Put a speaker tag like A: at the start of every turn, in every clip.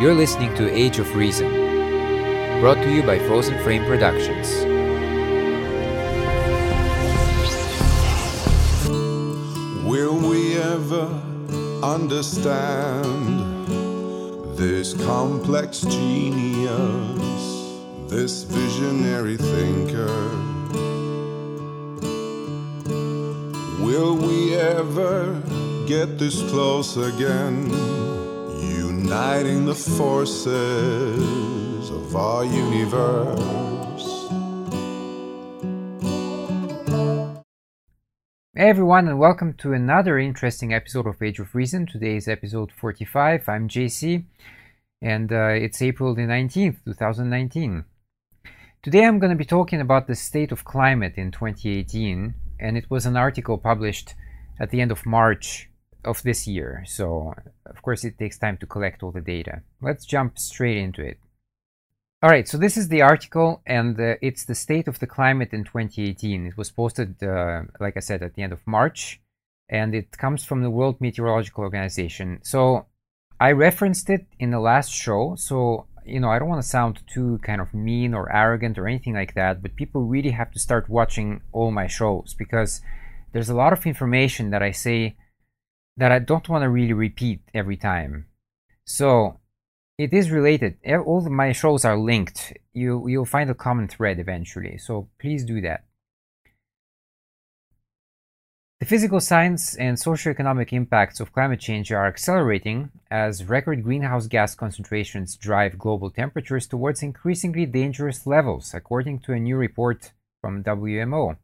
A: You're listening to Age of Reason, brought to you by Frozen Frame Productions.
B: Will we ever understand this complex genius, this visionary thinker? Will we ever get this close again, uniting the forces of our universe?
A: Hey everyone, and welcome to another interesting episode of Age of Reason. Today is episode 45. I'm JC, and uh, it's April the 19th, 2019. Today I'm going to be talking about the state of climate in 2018, and it was an article published at the end of March of this year. So, of course, it takes time to collect all the data. Let's jump straight into it. All right, so this is the article, and uh, it's the state of the climate in 2018. It was posted, uh, like I said, at the end of March, and it comes from the World Meteorological Organization. So I referenced it in the last show, so you know I don't want to sound too kind of mean or arrogant or anything like that, but people really have to start watching all my shows because there's a lot of information that I say that I don't want to really repeat every time. So it is related. All my shows are linked. You you'll find a common thread eventually. So please do that. The physical science and socioeconomic impacts of climate change are accelerating as record greenhouse gas concentrations drive global temperatures towards increasingly dangerous levels, according to a new report from WMO.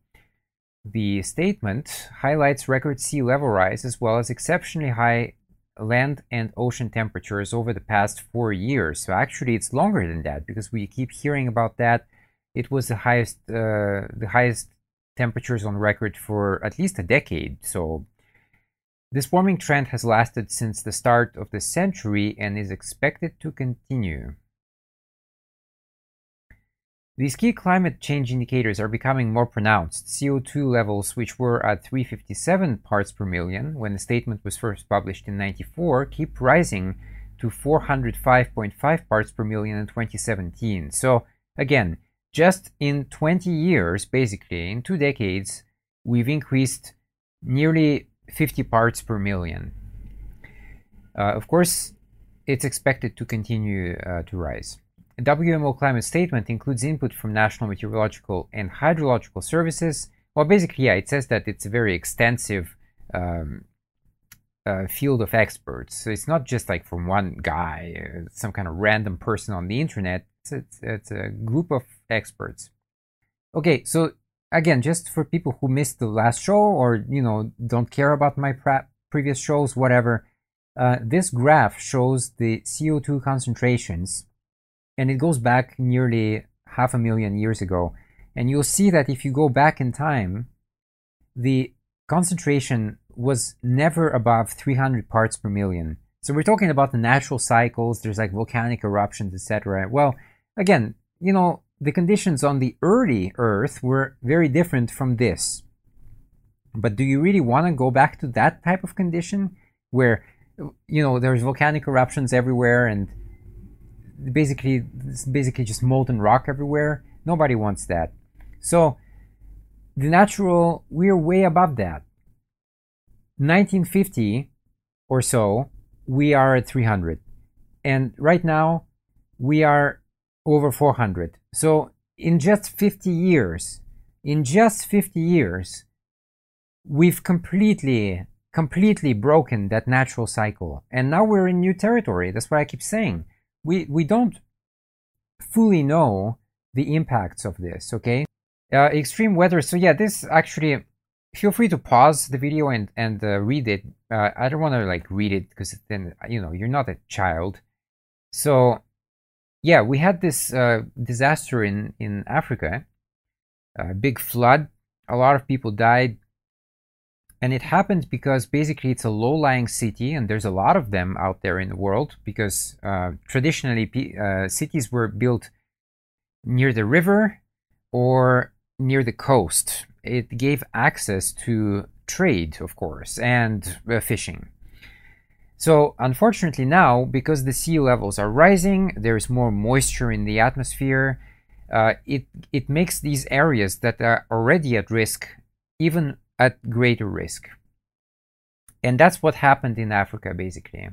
A: The statement highlights record sea level rise as well as exceptionally high land and ocean temperatures over the past four years. So actually, it's longer than that because we keep hearing about that. It was the highest, uh, the highest temperatures on record for at least a decade. So this warming trend has lasted since the start of the century and is expected to continue. These key climate change indicators are becoming more pronounced. CO2 levels, which were at 357 parts per million when the statement was first published in 94, keep rising to 405.5 parts per million in 2017. So, again, just in 20 years, basically, in two decades, we've increased nearly 50 parts per million. Uh, of course, it's expected to continue uh, to rise. A WMO climate statement includes input from National Meteorological and Hydrological Services. Well, basically, yeah, it says that it's a very extensive um, uh, field of experts. So it's not just like from one guy, uh, some kind of random person on the internet. It's, it's, it's a group of experts. Okay, so again, just for people who missed the last show or you know don't care about my previous shows, whatever, uh, this graph shows the CO2 concentrations and it goes back nearly half a million years ago. And you'll see that if you go back in time, the concentration was never above 300 parts per million. So we're talking about the natural cycles, there's like volcanic eruptions, etc. Well, again, you know, the conditions on the early Earth were very different from this. But do you really want to go back to that type of condition where, you know, there's volcanic eruptions everywhere and basically it's basically just molten rock everywhere. Nobody wants that. So the natural we're way above that. 1950 or so, we are at 300. And right now, we are over 400. So in just 50 years, in just 50 years, we've completely, completely broken that natural cycle. And now we're in new territory. That's what I keep saying we we don't fully know the impacts of this okay? Uh, extreme weather so yeah this actually feel free to pause the video and and uh, read it. Uh, i don't want to like read it because then you know you're not a child. So yeah we had this uh, disaster in in africa. A big flood. A lot of people died and it happened because basically it's a low-lying city, and there's a lot of them out there in the world because uh, traditionally uh, cities were built near the river or near the coast. It gave access to trade, of course, and uh, fishing. So, unfortunately, now because the sea levels are rising, there is more moisture in the atmosphere. Uh, it it makes these areas that are already at risk even at greater risk. And that's what happened in Africa, basically.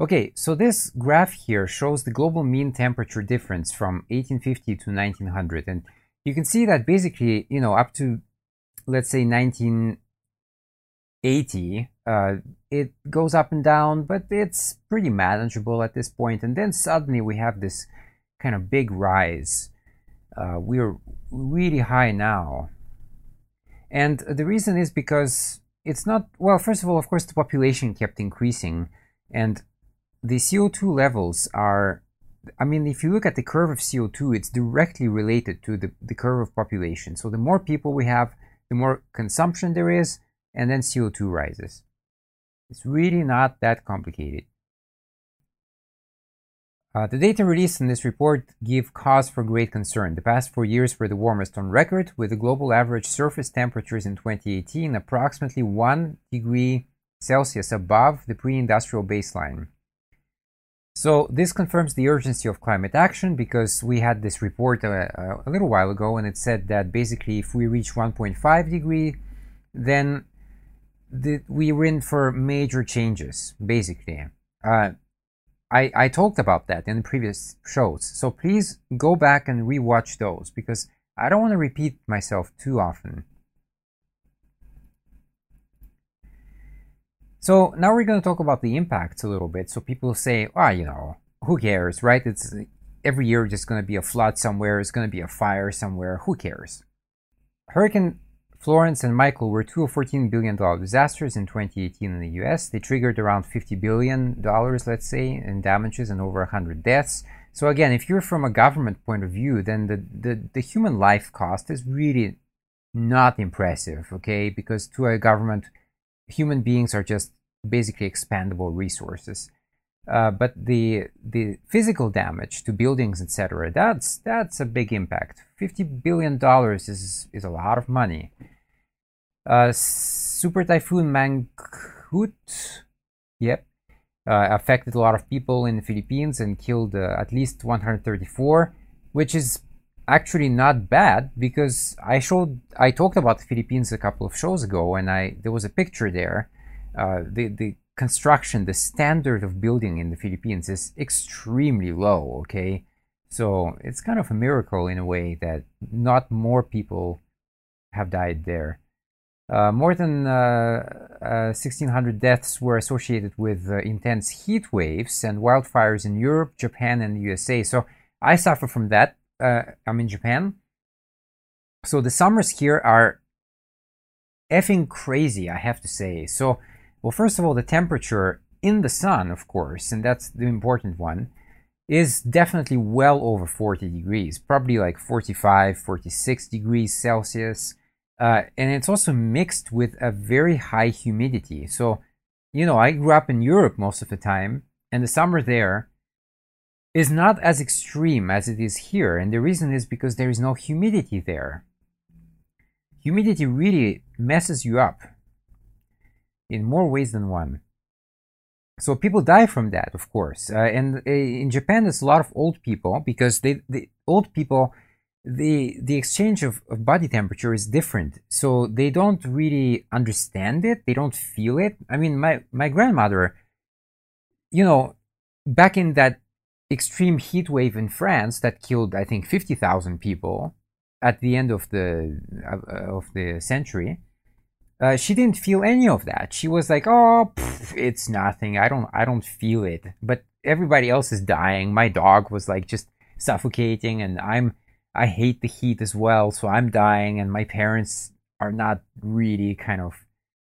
A: Okay, so this graph here shows the global mean temperature difference from 1850 to 1900. And you can see that basically, you know, up to, let's say, 1980, uh, it goes up and down, but it's pretty manageable at this point. And then suddenly we have this kind of big rise. Uh, we're really high now. And the reason is because it's not, well, first of all, of course, the population kept increasing. And the CO2 levels are, I mean, if you look at the curve of CO2, it's directly related to the, the curve of population. So the more people we have, the more consumption there is, and then CO2 rises. It's really not that complicated. Uh, the data released in this report give cause for great concern. The past four years were the warmest on record, with the global average surface temperatures in 2018 approximately 1 degree Celsius above the pre-industrial baseline. So this confirms the urgency of climate action because we had this report a, uh, uh, a little while ago and it said that basically if we reach 1.5 degree, then the, we're in for major changes, basically. Uh, I, I talked about that in the previous shows, so please go back and rewatch those because I don't want to repeat myself too often. So now we're going to talk about the impacts a little bit. So people say, ah, oh, you know, who cares, right? It's every year just going to be a flood somewhere. It's going to be a fire somewhere. Who cares? Hurricane Florence and Michael were two of $14 billion disasters in 2018 in the US. They triggered around $50 billion, let's say, in damages and over 100 deaths. So again, if you're from a government point of view, then the, the, the human life cost is really not impressive, okay? Because to a government, human beings are just basically expandable resources. Uh, but the the physical damage to buildings, etc., that's that's a big impact. Fifty billion dollars is is a lot of money. Uh, Super Typhoon Mangkhut, yep, uh, affected a lot of people in the Philippines and killed uh, at least 134, which is actually not bad because I showed I talked about the Philippines a couple of shows ago, and I there was a picture there. Uh, the the construction, the standard of building in the Philippines is extremely low. Okay, so it's kind of a miracle in a way that not more people have died there. Uh, more than uh, 1,600 uh, deaths were associated with uh, intense heat waves and wildfires in Europe, Japan, and the USA. So I suffer from that I'm in Japan. So the summers here are effing crazy, I have to say. So, well, first of all, the temperature in the sun, of course, and that's the important one, is definitely well over 40 degrees, probably like 45, 46 degrees Celsius. Uh, and it's also mixed with a very high humidity. So, you know, I grew up in Europe most of the time, and the summer there is not as extreme as it is here, and the reason is because there is no humidity there. Humidity really messes you up in more ways than one. So people die from that, of course. Uh, and uh, in Japan, there's a lot of old people because they, the old people, the the exchange of, of body temperature is different. So they don't really understand it. They don't feel it. I mean, my my grandmother, you know, back in that extreme heat wave in France that killed, I think, 50,000 people at the end of the uh, of the century. Uh, she didn't feel any of that. She was like, "Oh, pff, it's nothing. I don't, I don't feel it." But everybody else is dying. My dog was like just suffocating, and I'm, I hate the heat as well, so I'm dying. And my parents are not really kind of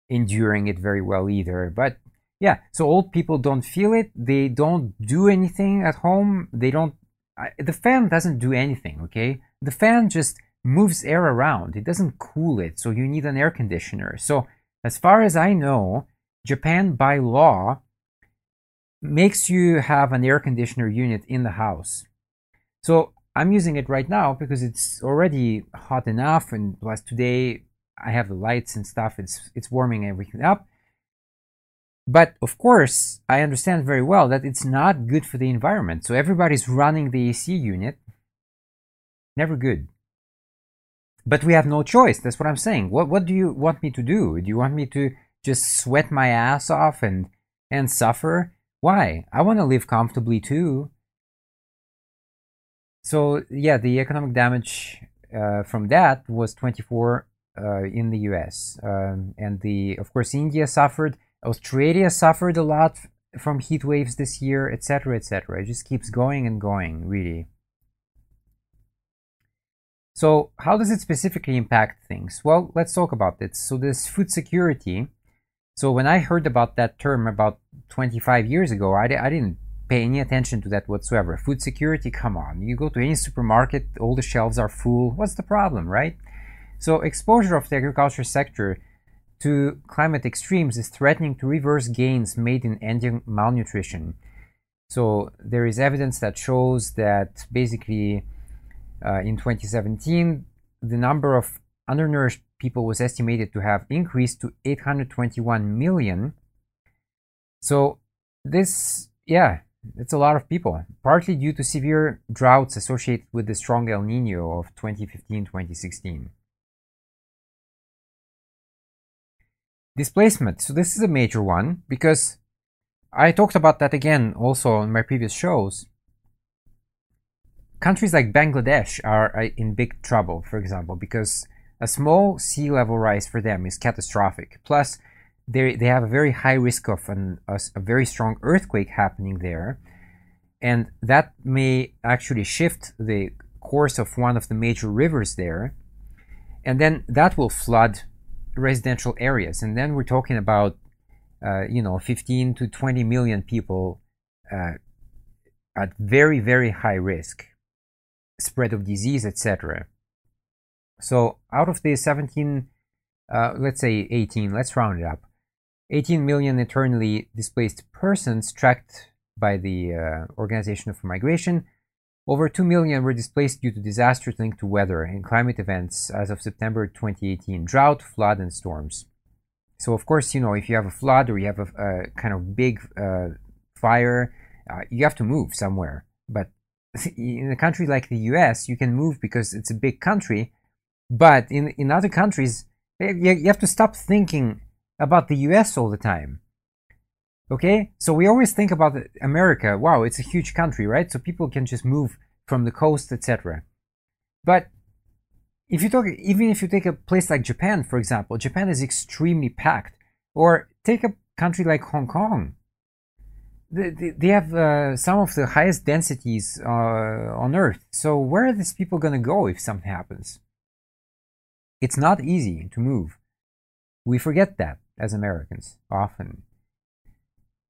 A: enduring it very well either. But yeah, so old people don't feel it. They don't do anything at home. They don't. the fan doesn't do anything. Okay, the fan just moves air around. It doesn't cool it, so you need an air conditioner. So as far as I know, Japan by law makes you have an air conditioner unit in the house. So I'm using it right now because it's already hot enough, and plus today I have the lights and stuff. It's it's warming everything up. But of course, I understand very well that it's not good for the environment. So everybody's running the AC unit. Never good. But we have no choice. That's what I'm saying. What what do you want me to do? Do you want me to just sweat my ass off and and suffer? Why? I want to live comfortably too. So yeah, the economic damage uh, from that was 24 uh, in the U.S. Um, and the of course India suffered. Australia suffered a lot from heat waves this year, etc., etc. It just keeps going and going, really. So, how does it specifically impact things? Well, let's talk about it. So, this food security. So, when I heard about that term about 25 years ago, I, I didn't pay any attention to that whatsoever. Food security, come on. You go to any supermarket, all the shelves are full. What's the problem, right? So, exposure of the agriculture sector to climate extremes is threatening to reverse gains made in ending malnutrition. So, there is evidence that shows that basically uh, in 2017, the number of undernourished people was estimated to have increased to 821 million. So, this, yeah, it's a lot of people, partly due to severe droughts associated with the strong El Nino of 2015 2016. Displacement. So, this is a major one because I talked about that again also in my previous shows countries like Bangladesh are uh, in big trouble, for example, because a small sea level rise for them is catastrophic. Plus, they, they have a very high risk of an, a, a very strong earthquake happening there. And that may actually shift the course of one of the major rivers there. And then that will flood residential areas. And then we're talking about, uh, you know, 15 to 20 million people uh, at very, very high risk spread of disease, etc. So out of the 17, uh, let's say 18, let's round it up, 18 million internally displaced persons tracked by the uh, Organization for Migration, over 2 million were displaced due to disasters linked to weather and climate events as of September 2018 drought, flood, and storms. So, of course, you know, if you have a flood or you have a, a kind of big uh, fire, uh, you have to move somewhere. But in a country like the US, you can move because it's a big country. But in, in other countries, you, you have to stop thinking about the US all the time. Okay? So we always think about America. Wow, it's a huge country, right? So people can just move from the coast, etc. But if you talk, even if you take a place like Japan, for example, Japan is extremely packed. Or take a country like Hong Kong they, they have uh, some of the highest densities uh, on Earth. So where are these people going to go if something happens? It's not easy to move. We forget that as Americans often.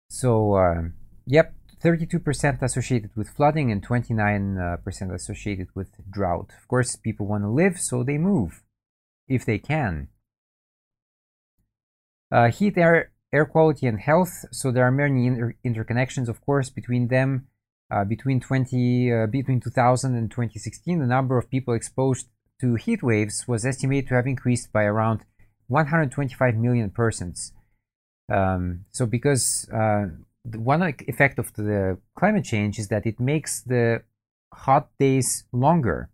A: So, uh, yep, 32% associated with flooding and 29% associated with drought. Of course, people want to live, so they move if they can. Uh, heat air air quality and health. So there are many inter interconnections, of course, between them. Uh, between 20 uh, between 2000 and 2016, the number of people exposed to heat waves was estimated to have increased by around 125 million persons. Um, so, because uh, one effect of the climate change is that it makes the hot days longer.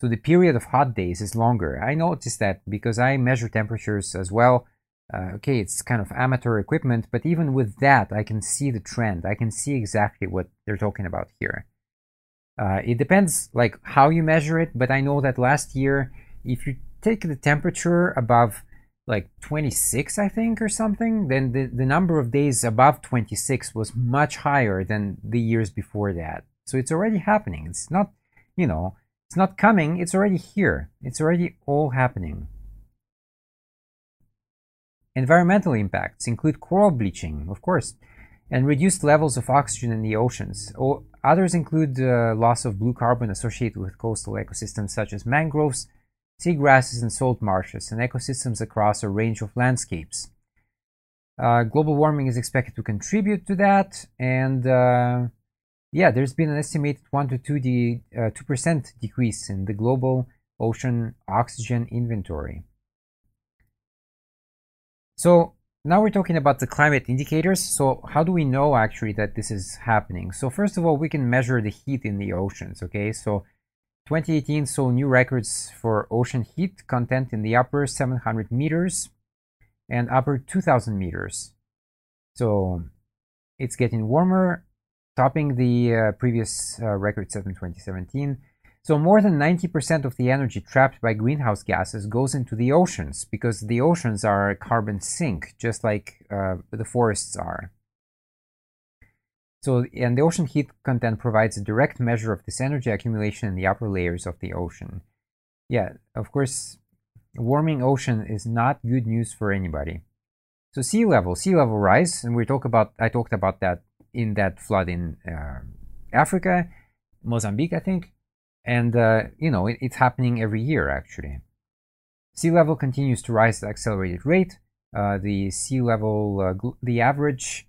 A: So the period of hot days is longer. I noticed that because I measure temperatures as well uh, okay, it's kind of amateur equipment, but even with that, I can see the trend. I can see exactly what they're talking about here. Uh, it depends like how you measure it, but I know that last year, if you take the temperature above like 26, I think, or something, then the, the number of days above 26 was much higher than the years before that. So it's already happening. It's not, you know, it's not coming, it's already here. It's already all happening. Environmental impacts include coral bleaching, of course, and reduced levels of oxygen in the oceans. Others include uh, loss of blue carbon associated with coastal ecosystems such as mangroves, seagrasses, and salt marshes, and ecosystems across a range of landscapes. Uh, global warming is expected to contribute to that, and uh, yeah, there's been an estimated 1 to 2 de- 2% uh, decrease in the global ocean oxygen inventory. So now we're talking about the climate indicators. So how do we know actually that this is happening? So first of all, we can measure the heat in the oceans, okay? So 2018 saw new records for ocean heat content in the upper 700 meters and upper 2000 meters. So it's getting warmer, topping the uh, previous uh, record set in 2017. So more than 90% of the energy trapped by greenhouse gases goes into the oceans because the oceans are a carbon sink, just like uh, the forests are. So, and the ocean heat content provides a direct measure of this energy accumulation in the upper layers of the ocean. Yeah, of course, warming ocean is not good news for anybody. So sea level, sea level rise, and we talk about, I talked about that in that flood in uh, Africa, Mozambique, I think and uh, you know it, it's happening every year actually. Sea level continues to rise at accelerated rate. Uh, the sea level, uh, the average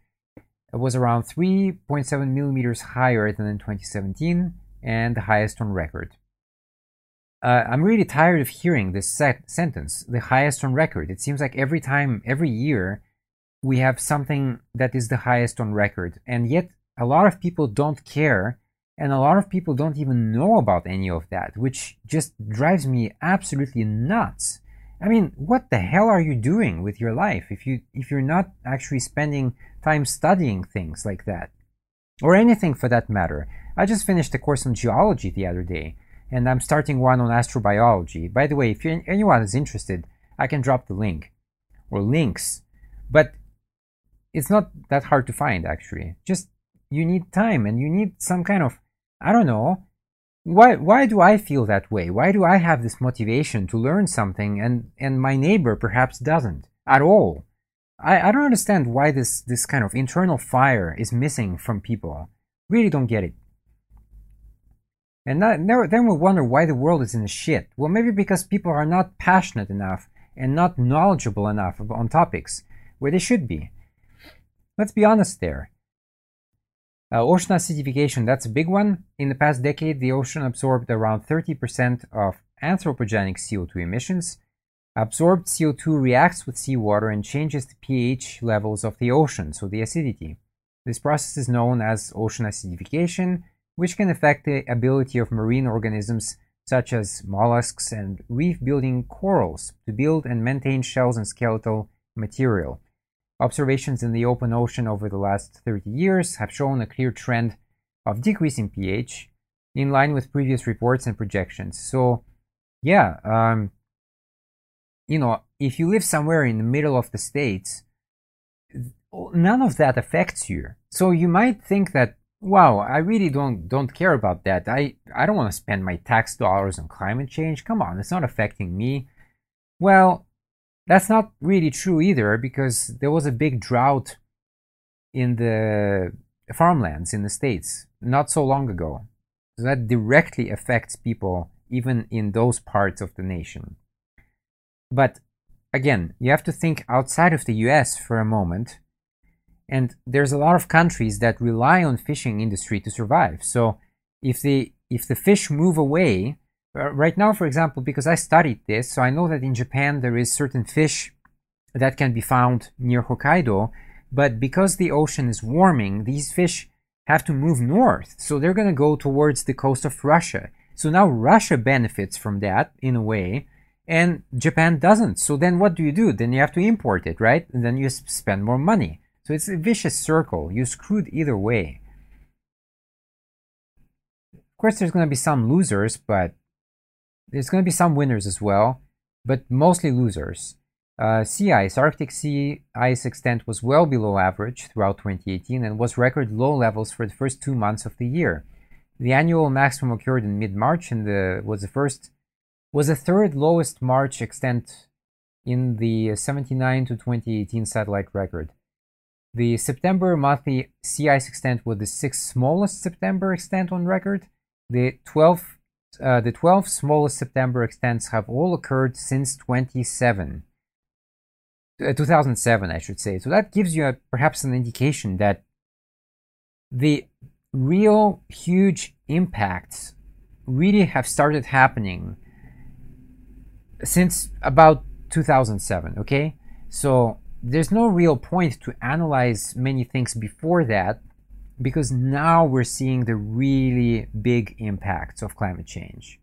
A: was around 3.7 millimeters higher than in 2017 and the highest on record. Uh, I'm really tired of hearing this set sentence, the highest on record. It seems like every time, every year, we have something that is the highest on record. And yet, a lot of people don't care and a lot of people don't even know about any of that, which just drives me absolutely nuts. I mean, what the hell are you doing with your life if you if you're not actually spending time studying things like that? Or anything for that matter. I just finished a course on geology the other day, and I'm starting one on astrobiology. By the way, if anyone is interested, I can drop the link or links. But it's not that hard to find actually. Just you need time and you need some kind of I don't know. Why, why do I feel that way? Why do I have this motivation to learn something and, and my neighbor perhaps doesn't at all? I, I don't understand why this, this kind of internal fire is missing from people. Really don't get it. And that, then we wonder why the world is in a shit. Well, maybe because people are not passionate enough and not knowledgeable enough on topics where they should be. Let's be honest there. Uh, ocean acidification, that's a big one. In the past decade, the ocean absorbed around 30% of anthropogenic CO2 emissions. Absorbed CO2 reacts with seawater and changes the pH levels of the ocean, so the acidity. This process is known as ocean acidification, which can affect the ability of marine organisms such as mollusks and reef building corals to build and maintain shells and skeletal material. Observations in the open ocean over the last 30 years have shown a clear trend of decreasing pH in line with previous reports and projections. So, yeah, um, you know, if you live somewhere in the middle of the states, none of that affects you. So you might think that, wow, I really don't don't care about that. I I don't want to spend my tax dollars on climate change. Come on, it's not affecting me. Well, that's not really true either because there was a big drought in the farmlands in the States not so long ago. So that directly affects people even in those parts of the nation. But again, you have to think outside of the US for a moment. And there's a lot of countries that rely on fishing industry to survive. So if the if the fish move away, uh, right now, for example, because I studied this, so I know that in Japan there is certain fish that can be found near Hokkaido, but because the ocean is warming, these fish have to move north. So they're going to go towards the coast of Russia. So now Russia benefits from that in a way, and Japan doesn't. So then what do you do? Then you have to import it, right? And then you spend more money. So it's a vicious circle. You're screwed either way. Of course, there's going to be some losers, but there's going to be some winners as well, but mostly losers. Uh, sea ice, Arctic sea ice extent was well below average throughout 2018 and was record low levels for the first two months of the year. The annual maximum occurred in mid-March and the, was the first was the third lowest March extent in the 79 to 2018 satellite record. The September monthly sea ice extent was the sixth smallest September extent on record. The 12th uh, the 12 smallest September extents have all occurred since 27, uh, 2007, I should say. So that gives you a, perhaps an indication that the real huge impacts really have started happening since about 2007, okay? So there's no real point to analyze many things before that because now we're seeing the really big impacts of climate change.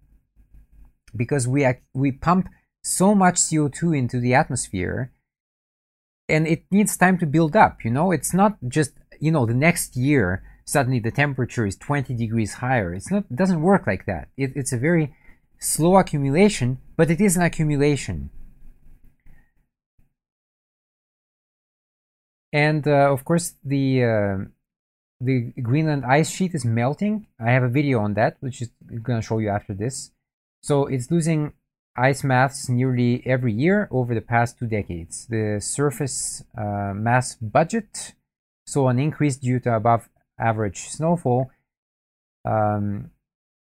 A: Because we, we pump so much CO2 into the atmosphere and it needs time to build up, you know? It's not just, you know, the next year suddenly the temperature is 20 degrees higher. It's not, it doesn't work like that. It, it's a very slow accumulation, but it is an accumulation. And uh, of course, the uh, the Greenland ice sheet is melting. I have a video on that, which is going to show you after this. So it's losing ice mass nearly every year over the past two decades. The surface uh, mass budget saw an increase due to above average snowfall um,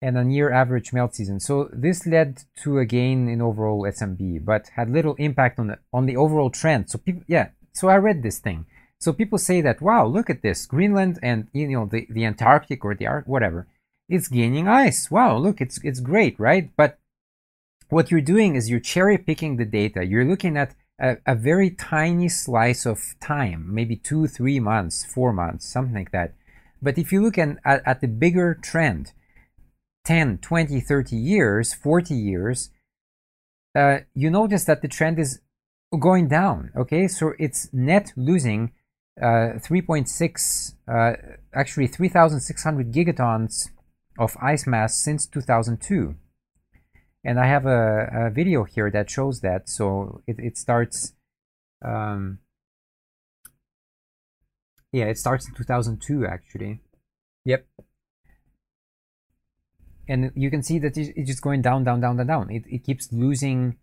A: and a near average melt season. So this led to a gain in overall SMB, but had little impact on the on the overall trend. So people, yeah. So I read this thing. So people say that, wow, look at this, Greenland and you know the, the Antarctic or the Arctic, whatever, it's gaining ice. Wow, look, it's it's great, right? But what you're doing is you're cherry picking the data. You're looking at a, a very tiny slice of time, maybe two, three months, four months, something like that. But if you look at, at, at the bigger trend, 10, 20, 30 years, 40 years, uh, you notice that the trend is going down. Okay, so it's net losing 3.6, uh, actually 3,600 gigatons of ice mass since 2002. And I have a, a video here that shows that. So it, it starts, um, yeah, it starts in 2002 actually. Yep. And you can see that it's just going down, down, down, down, down. It, it keeps losing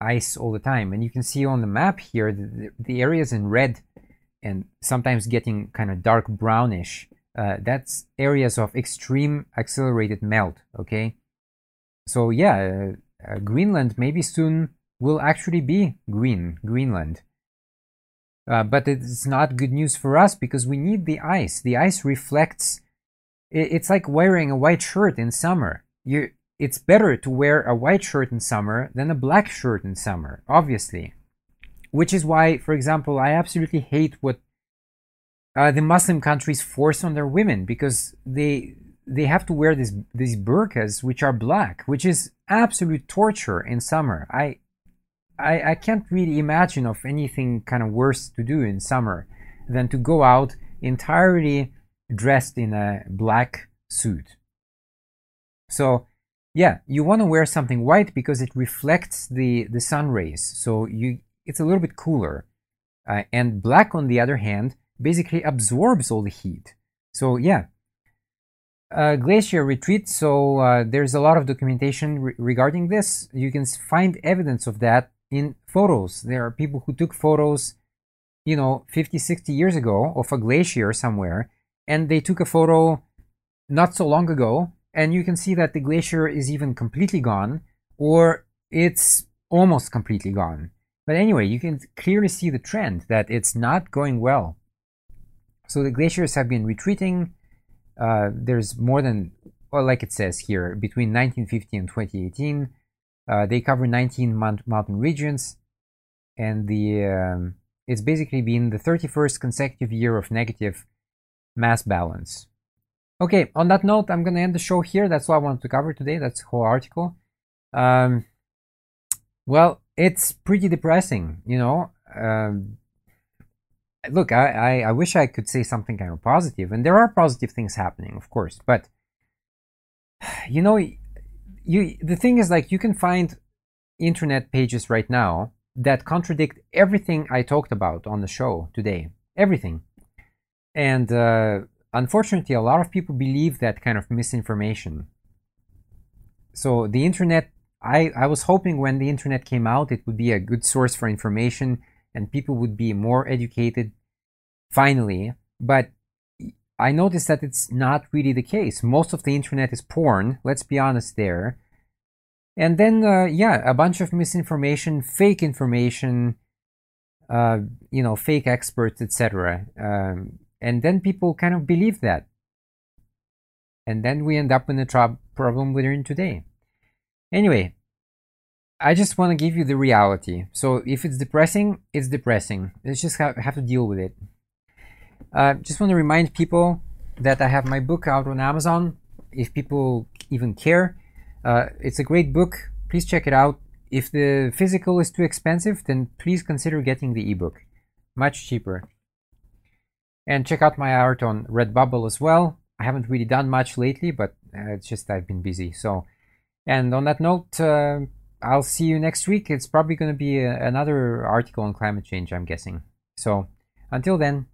A: ice all the time. And you can see on the map here, the, the areas in red and sometimes getting kind of dark brownish, uh, that's areas of extreme accelerated melt, okay? So yeah, uh, uh, Greenland maybe soon will actually be green, Greenland. Uh, but it's not good news for us because we need the ice. The ice reflects, it's like wearing a white shirt in summer. You, it's better to wear a white shirt in summer than a black shirt in summer, obviously. Which is why, for example, I absolutely hate what uh, the Muslim countries force on their women because they they have to wear these these burqas which are black, which is absolute torture in summer. I I, I can't really imagine of anything kind of worse to do in summer than to go out entirely dressed in a black suit. So yeah, you want to wear something white because it reflects the the sun rays. So you it's a little bit cooler. Uh, and black, on the other hand, basically absorbs all the heat. So yeah, uh, glacier retreat. So uh, there's a lot of documentation re regarding this. You can find evidence of that in photos. There are people who took photos, you know, 50, 60 years ago of a glacier somewhere, and they took a photo not so long ago, and you can see that the glacier is even completely gone, or it's almost completely gone. But anyway, you can clearly see the trend that it's not going well. So the glaciers have been retreating. Uh, there's more than, well, like it says here, between 1950 and 2018, uh, they cover 19 mountain regions, and the um, it's basically been the 31st consecutive year of negative mass balance. Okay, on that note, I'm going to end the show here. That's all I wanted to cover today. That's the whole article. Um, well, it's pretty depressing, you know. Um, look, I, I, I, wish I could say something kind of positive, and there are positive things happening, of course. But you know, you the thing is like you can find internet pages right now that contradict everything I talked about on the show today, everything, and uh, unfortunately, a lot of people believe that kind of misinformation. So the internet I, I was hoping when the internet came out, it would be a good source for information and people would be more educated finally. But I noticed that it's not really the case. Most of the internet is porn, let's be honest there. And then, uh, yeah, a bunch of misinformation, fake information, uh, you know, fake experts, etc. Um, and then people kind of believe that. And then we end up in the problem we're in today. Anyway, I just want to give you the reality. So if it's depressing, it's depressing. Let's just have, have to deal with it. Uh, just want to remind people that I have my book out on Amazon. If people even care, uh, it's a great book. Please check it out. If the physical is too expensive, then please consider getting the ebook. Much cheaper. And check out my art on Redbubble as well. I haven't really done much lately, but uh, it's just I've been busy. So, and on that note, uh, I'll see you next week. It's probably going to be a, another article on climate change, I'm guessing. So, until then,